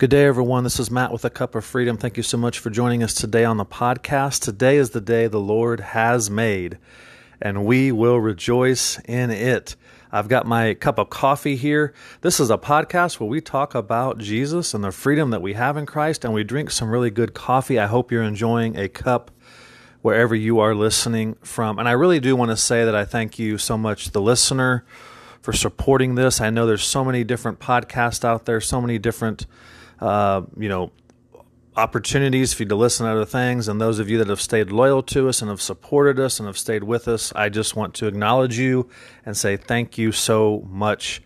Good day, everyone. This is Matt with a Cup of Freedom. Thank you so much for joining us today on the podcast. Today is the day the Lord has made, and we will rejoice in it. I've got my cup of coffee here. This is a podcast where we talk about Jesus and the freedom that we have in Christ, and we drink some really good coffee. I hope you're enjoying a cup wherever you are listening from. And I really do want to say that I thank you so much, the listener, for supporting this. I know there's so many different podcasts out there, so many different uh, you know, opportunities for you to listen to other things. And those of you that have stayed loyal to us and have supported us and have stayed with us, I just want to acknowledge you and say thank you so much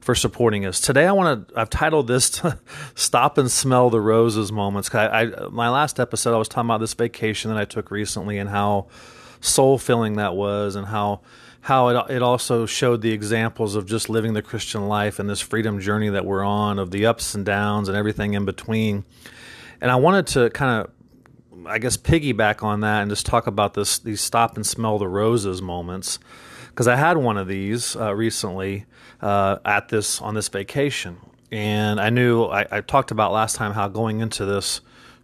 for supporting us. Today, I want to. I've titled this "Stop and Smell the Roses" moments. I, I, my last episode, I was talking about this vacation that I took recently and how soul filling that was, and how how it, it also showed the examples of just living the Christian life and this freedom journey that we're on, of the ups and downs and everything in between. And I wanted to kind of, I guess, piggyback on that and just talk about this these stop and smell the roses moments, because I had one of these uh, recently uh, at this on this vacation, and I knew I, I talked about last time how going into this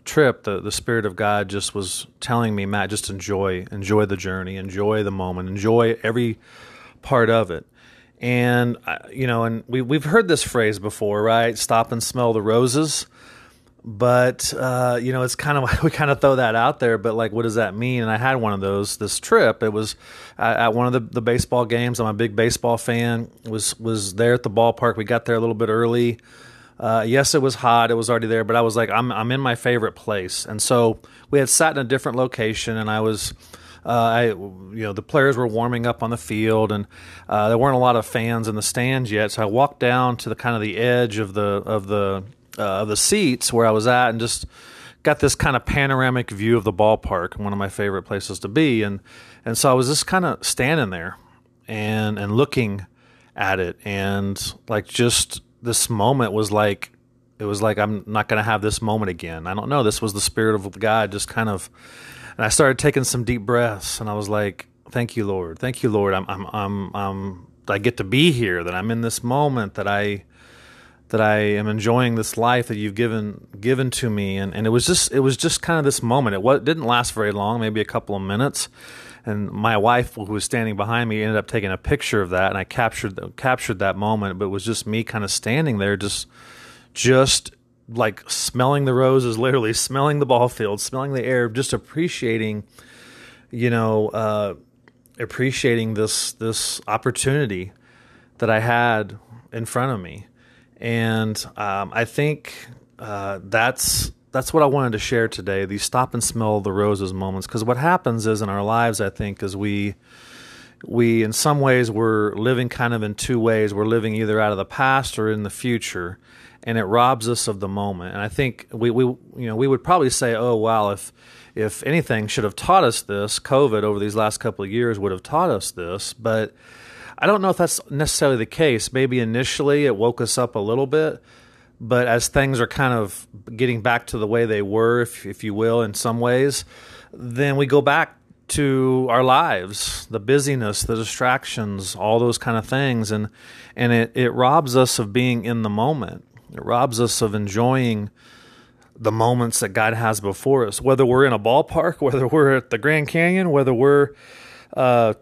trip, the, the Spirit of God just was telling me, Matt, just enjoy, enjoy the journey, enjoy the moment, enjoy every part of it. And, you know, and we, we've heard this phrase before, right? Stop and smell the roses. But, uh, you know, it's kind of, we kind of throw that out there, but like, what does that mean? And I had one of those this trip. It was at one of the, the baseball games. I'm a big baseball fan. was, was there at the ballpark. We got there a little bit early. Uh, yes, it was hot. It was already there, but I was like, I'm I'm in my favorite place, and so we had sat in a different location, and I was. Uh, I, you know, the players were warming up on the field, and uh, there weren't a lot of fans in the stands yet. So I walked down to the kind of the edge of the of the uh, of the seats where I was at, and just got this kind of panoramic view of the ballpark, one of my favorite places to be. And and so I was just kind of standing there and and looking at it, and like just this moment was like it was like I'm not going to have this moment again. I don't know. This was the spirit of God just kind of and I started taking some deep breaths and I was like, "Thank you, Lord. Thank you, Lord. I'm I'm I'm, I'm I get to be here that I'm in this moment that I that I am enjoying this life that you've given given to me and, and it was just it was just kind of this moment. It, was, it didn't last very long, maybe a couple of minutes and my wife, who was standing behind me, ended up taking a picture of that, and I captured captured that moment. But it was just me kind of standing there, just just like smelling the roses, literally smelling the ball field, smelling the air, just appreciating, you know, uh, appreciating this this opportunity that I had in front of me, and um, I think uh, that's that's what I wanted to share today. These stop and smell the roses moments, because what happens is in our lives, I think, is we we in some ways we're living kind of in two ways. We're living either out of the past or in the future, and it robs us of the moment. And I think we we you know we would probably say, oh wow, if if anything should have taught us this, COVID over these last couple of years would have taught us this, but. I don't know if that's necessarily the case. Maybe initially it woke us up a little bit, but as things are kind of getting back to the way they were, if, if you will, in some ways, then we go back to our lives, the busyness, the distractions, all those kind of things, and and it, it robs us of being in the moment. It robs us of enjoying the moments that God has before us, whether we're in a ballpark, whether we're at the Grand Canyon, whether we're uh,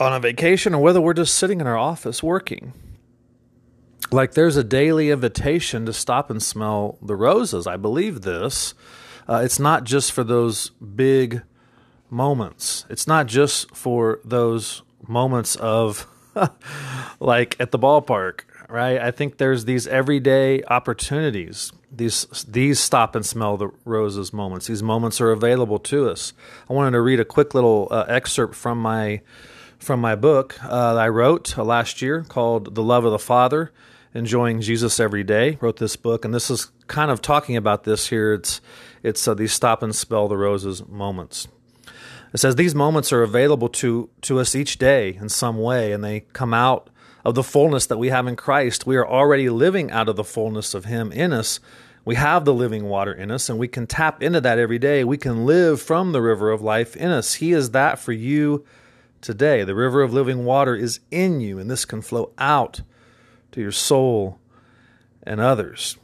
on a vacation, or whether we're just sitting in our office working like there's a daily invitation to stop and smell the roses. I believe this. Uh, it's not just for those big moments. It's not just for those moments of like at the ballpark, right? I think there's these everyday opportunities. These these stop and smell the roses moments. These moments are available to us. I wanted to read a quick little uh, excerpt from my from my book uh, I wrote uh, last year called "The Love of the Father." Enjoying Jesus every day. Wrote this book, and this is kind of talking about this here. It's it's uh, these stop and spell the roses moments. It says these moments are available to to us each day in some way, and they come out of the fullness that we have in Christ. We are already living out of the fullness of Him in us. We have the living water in us, and we can tap into that every day. We can live from the river of life in us. He is that for you today. The river of living water is in you, and this can flow out to your soul and others.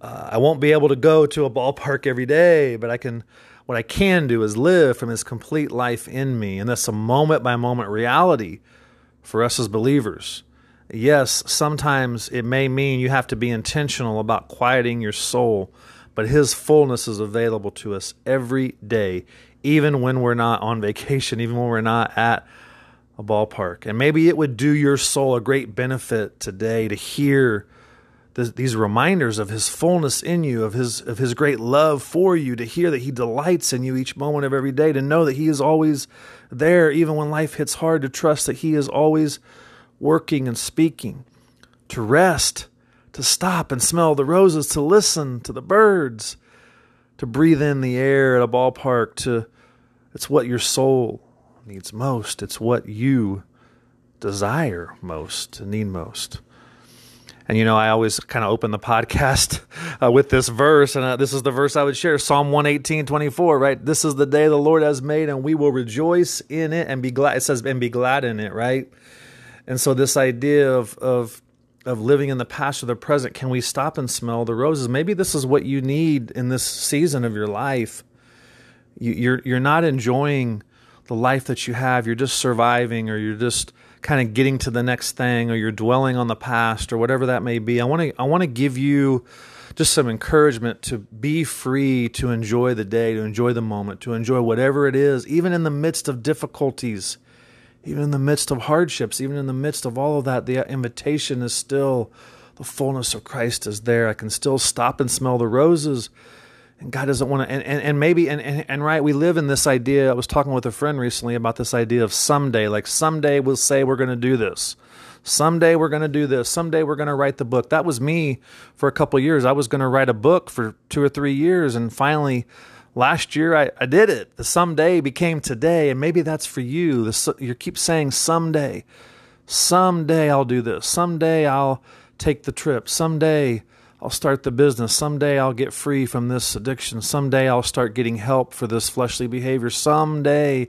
Uh, I won't be able to go to a ballpark every day, but I can. What I can do is live from His complete life in me, and that's a moment by moment reality for us as believers. Yes, sometimes it may mean you have to be intentional about quieting your soul, but His fullness is available to us every day, even when we're not on vacation, even when we're not at a ballpark. And maybe it would do your soul a great benefit today to hear these reminders of his fullness in you, of his of his great love for you, to hear that he delights in you each moment of every day, to know that he is always there even when life hits hard, to trust that he is always working and speaking, to rest, to stop and smell the roses, to listen to the birds, to breathe in the air at a ballpark, to it's what your soul needs most. It's what you desire most need most. And you know, I always kind of open the podcast uh, with this verse, and uh, this is the verse I would share Psalm 118, 24, right? This is the day the Lord has made, and we will rejoice in it and be glad. It says, and be glad in it, right? And so, this idea of, of, of living in the past or the present, can we stop and smell the roses? Maybe this is what you need in this season of your life. You, you're, you're not enjoying the life that you have, you're just surviving or you're just kind of getting to the next thing or you're dwelling on the past or whatever that may be. I want to I want to give you just some encouragement to be free to enjoy the day, to enjoy the moment, to enjoy whatever it is, even in the midst of difficulties, even in the midst of hardships, even in the midst of all of that, the invitation is still the fullness of Christ is there. I can still stop and smell the roses and God doesn't want to, and, and, and maybe, and, and, and right, we live in this idea. I was talking with a friend recently about this idea of someday, like someday we'll say we're going to do this. Someday we're going to do this. Someday we're going to write the book. That was me for a couple years. I was going to write a book for two or three years. And finally, last year I, I did it. The someday became today. And maybe that's for you. The, you keep saying someday, someday I'll do this. Someday I'll take the trip. Someday I'll start the business. Someday I'll get free from this addiction. Someday I'll start getting help for this fleshly behavior. Someday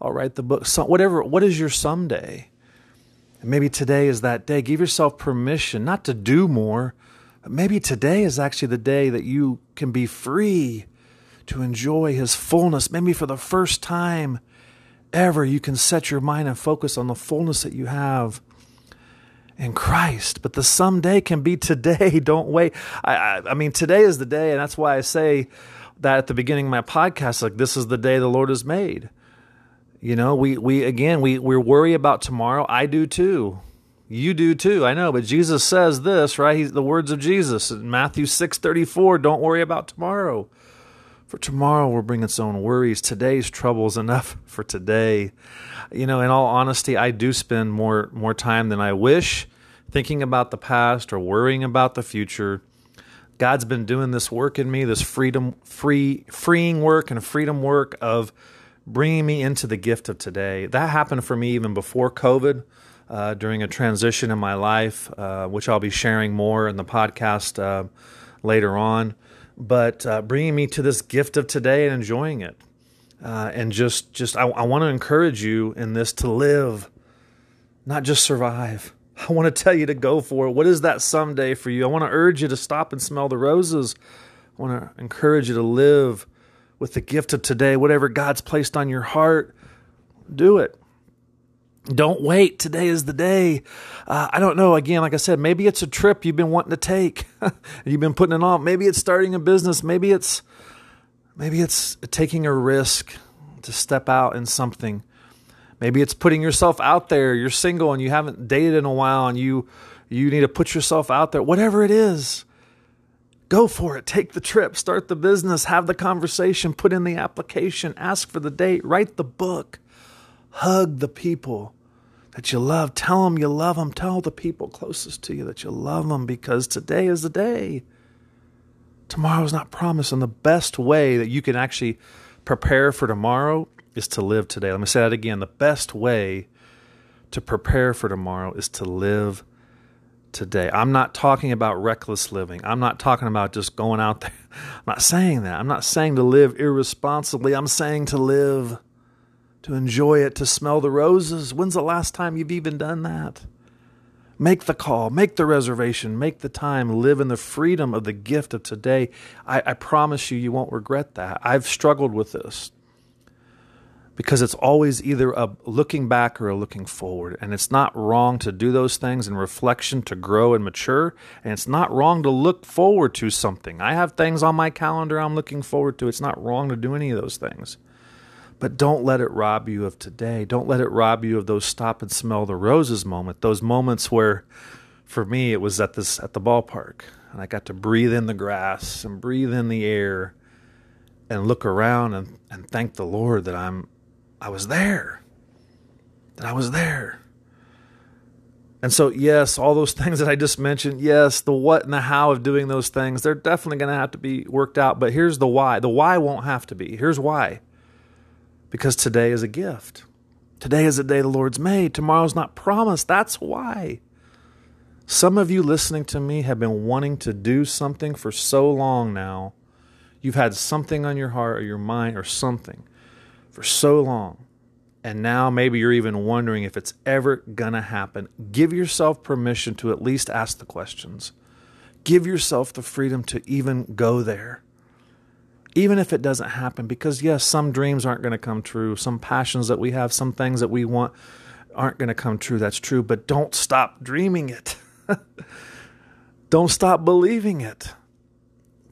I'll write the book. So, whatever. What is your someday? And maybe today is that day. Give yourself permission not to do more, but maybe today is actually the day that you can be free to enjoy His fullness. Maybe for the first time ever, you can set your mind and focus on the fullness that you have in Christ. But the someday can be today. Don't wait. I, I, I, mean, today is the day, and that's why I say that at the beginning of my podcast, like this is the day the Lord has made. You know, we we again we we worry about tomorrow. I do too. You do too. I know, but Jesus says this, right? He's the words of Jesus in Matthew six thirty four. Don't worry about tomorrow. For tomorrow will bring its own worries. Today's troubles enough for today. You know, in all honesty, I do spend more more time than I wish thinking about the past or worrying about the future. God's been doing this work in me, this freedom free freeing work and freedom work of bringing me into the gift of today. That happened for me even before COVID. Uh, during a transition in my life, uh, which I'll be sharing more in the podcast uh, later on but uh, bringing me to this gift of today and enjoying it. Uh, and just, just I, I want to encourage you in this to live, not just survive. I want to tell you to go for it. What is that someday for you? I want to urge you to stop and smell the roses. I want to encourage you to live with the gift of today. Whatever God's placed on your heart, do it. Don't wait. Today is the day. Uh, I don't know. Again, like I said, maybe it's a trip you've been wanting to take. you've been putting it off. Maybe it's starting a business. Maybe it's maybe it's taking a risk to step out in something. Maybe it's putting yourself out there. You're single and you haven't dated in a while and you you need to put yourself out there. Whatever it is, go for it. Take the trip, start the business, have the conversation, put in the application, ask for the date, write the book, hug the people that you love. Tell them you love them. Tell the people closest to you that you love them because today is the day. Tomorrow's not promised. And the best way that you can actually prepare for tomorrow is to live today. Let me say that again. The best way to prepare for tomorrow is to live today. I'm not talking about reckless living. I'm not talking about just going out there. I'm not saying that. I'm not saying to live irresponsibly. I'm saying to live to enjoy it, to smell the roses. When's the last time you've even done that? Make the call, make the reservation, make the time, live in the freedom of the gift of today. I, I promise you, you won't regret that. I've struggled with this because it's always either a looking back or a looking forward. And it's not wrong to do those things in reflection to grow and mature. And it's not wrong to look forward to something. I have things on my calendar I'm looking forward to. It's not wrong to do any of those things. But don't let it rob you of today. Don't let it rob you of those stop and smell the roses moment. Those moments where, for me, it was at this at the ballpark, and I got to breathe in the grass and breathe in the air, and look around and, and thank the Lord that I'm I was there. That I was there. And so, yes, all those things that I just mentioned, yes, the what and the how of doing those things, they're definitely going to have to be worked out. But here's the why. The why won't have to be. Here's why because today is a gift. Today is a day the Lord's made. Tomorrow's not promised. That's why. Some of you listening to me have been wanting to do something for so long now. You've had something on your heart or your mind or something for so long. And now maybe you're even wondering if it's ever going to happen. Give yourself permission to at least ask the questions. Give yourself the freedom to even go there even if it doesn't happen, because yes, some dreams aren't going to come true, some passions that we have, some things that we want aren't going to come true. That's true, but don't stop dreaming it. don't stop believing it.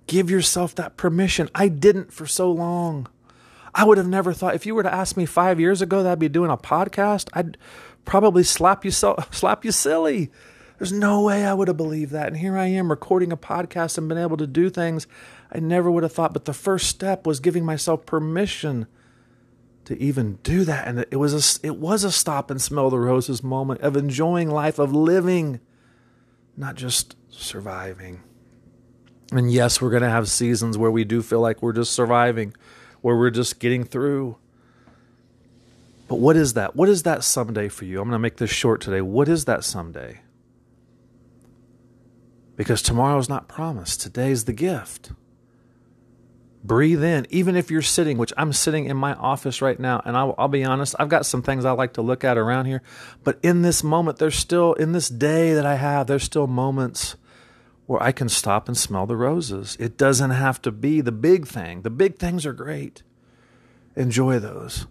Give yourself that permission. I didn't for so long. I would have never thought if you were to ask me five years ago that I'd be doing a podcast, I'd probably slap you so, slap you silly. There's no way I would have believed that. And here I am recording a podcast and been able to do things I never would have thought. But the first step was giving myself permission to even do that. And it was a, it was a stop and smell the roses moment of enjoying life, of living, not just surviving. And yes, we're going to have seasons where we do feel like we're just surviving, where we're just getting through. But what is that? What is that someday for you? I'm going to make this short today. What is that someday? because tomorrow's not promised. Today's the gift. Breathe in, even if you're sitting, which I'm sitting in my office right now, and I'll, I'll, be honest, I've got some things I like to look at around here. But in this moment, there's still, in this day that I have, there's still moments where I can stop and smell the roses. It doesn't have to be the big thing. The big things are great. Enjoy those.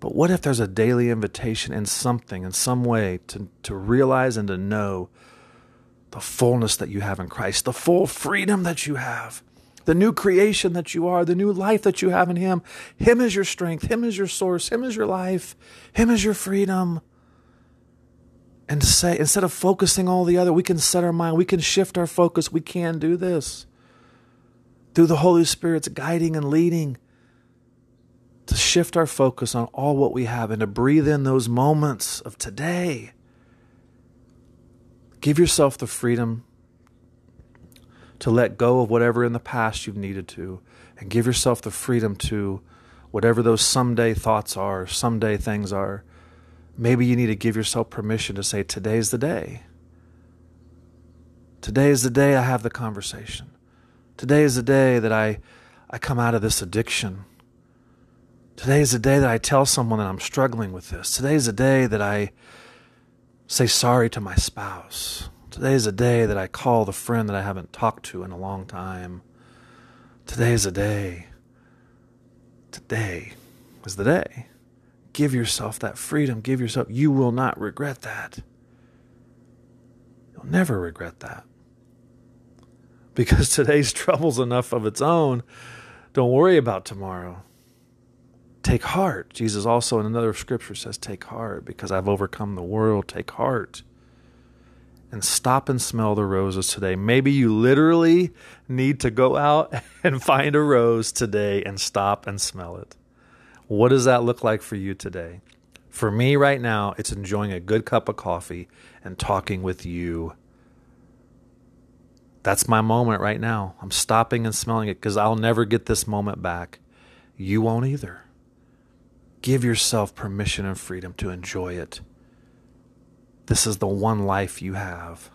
But what if there's a daily invitation in something, in some way, to, to realize and to know the fullness that you have in Christ, the full freedom that you have, the new creation that you are, the new life that you have in Him. Him is your strength, Him is your source, Him is your life, Him is your freedom. And say, instead of focusing all the other, we can set our mind, we can shift our focus, we can do this through the Holy Spirit's guiding and leading to shift our focus on all what we have and to breathe in those moments of today. Give yourself the freedom to let go of whatever in the past you've needed to, and give yourself the freedom to whatever those someday thoughts are, someday things are. Maybe you need to give yourself permission to say, Today's the day. Today is the day I have the conversation. Today is the day that I, I come out of this addiction. Today is the day that I tell someone that I'm struggling with this. Today is the day that I say sorry to my spouse. Today is a day that I call the friend that I haven't talked to in a long time. Today is a day. Today is the day. Give yourself that freedom. Give yourself, you will not regret that. You'll never regret that. Because today's trouble's enough of its own. Don't worry about tomorrow. Take heart. Jesus also in another scripture says, Take heart because I've overcome the world. Take heart. And stop and smell the roses today. Maybe you literally need to go out and find a rose today and stop and smell it. What does that look like for you today? For me right now, it's enjoying a good cup of coffee and talking with you. That's my moment right now. I'm stopping and smelling it because I'll never get this moment back. You won't either. Give yourself permission and freedom to enjoy it. This is the one life you have.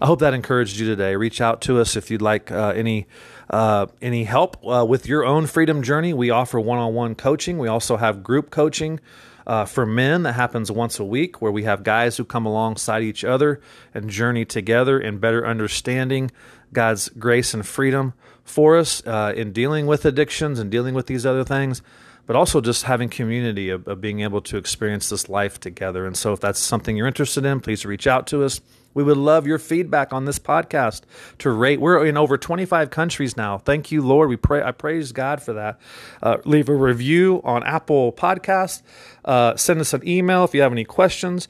I hope that encouraged you today. Reach out to us if you'd like uh, any uh, any help uh, with your own freedom journey. We offer one-on-one coaching. We also have group coaching Uh, for men, that happens once a week, where we have guys who come alongside each other and journey together in better understanding God's grace and freedom for us uh, in dealing with addictions and dealing with these other things but also just having community of, of, being able to experience this life together. And so, if that's something you're interested in, please reach out to us. We would love your feedback on this podcast to rate. We're in over 25 countries now. Thank you, Lord. We pray. I praise God for that. Uh, leave a review on Apple Podcast. Uh, send us an email if you have any questions.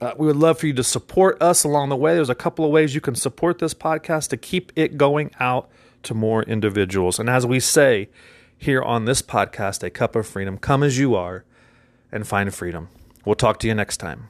Uh, we would love for you to support us along the way. There's a couple of ways you can support this podcast to keep it going out to more individuals. And as we say here on this podcast, A Cup of Freedom, come as you are and find freedom. We'll talk to you next time.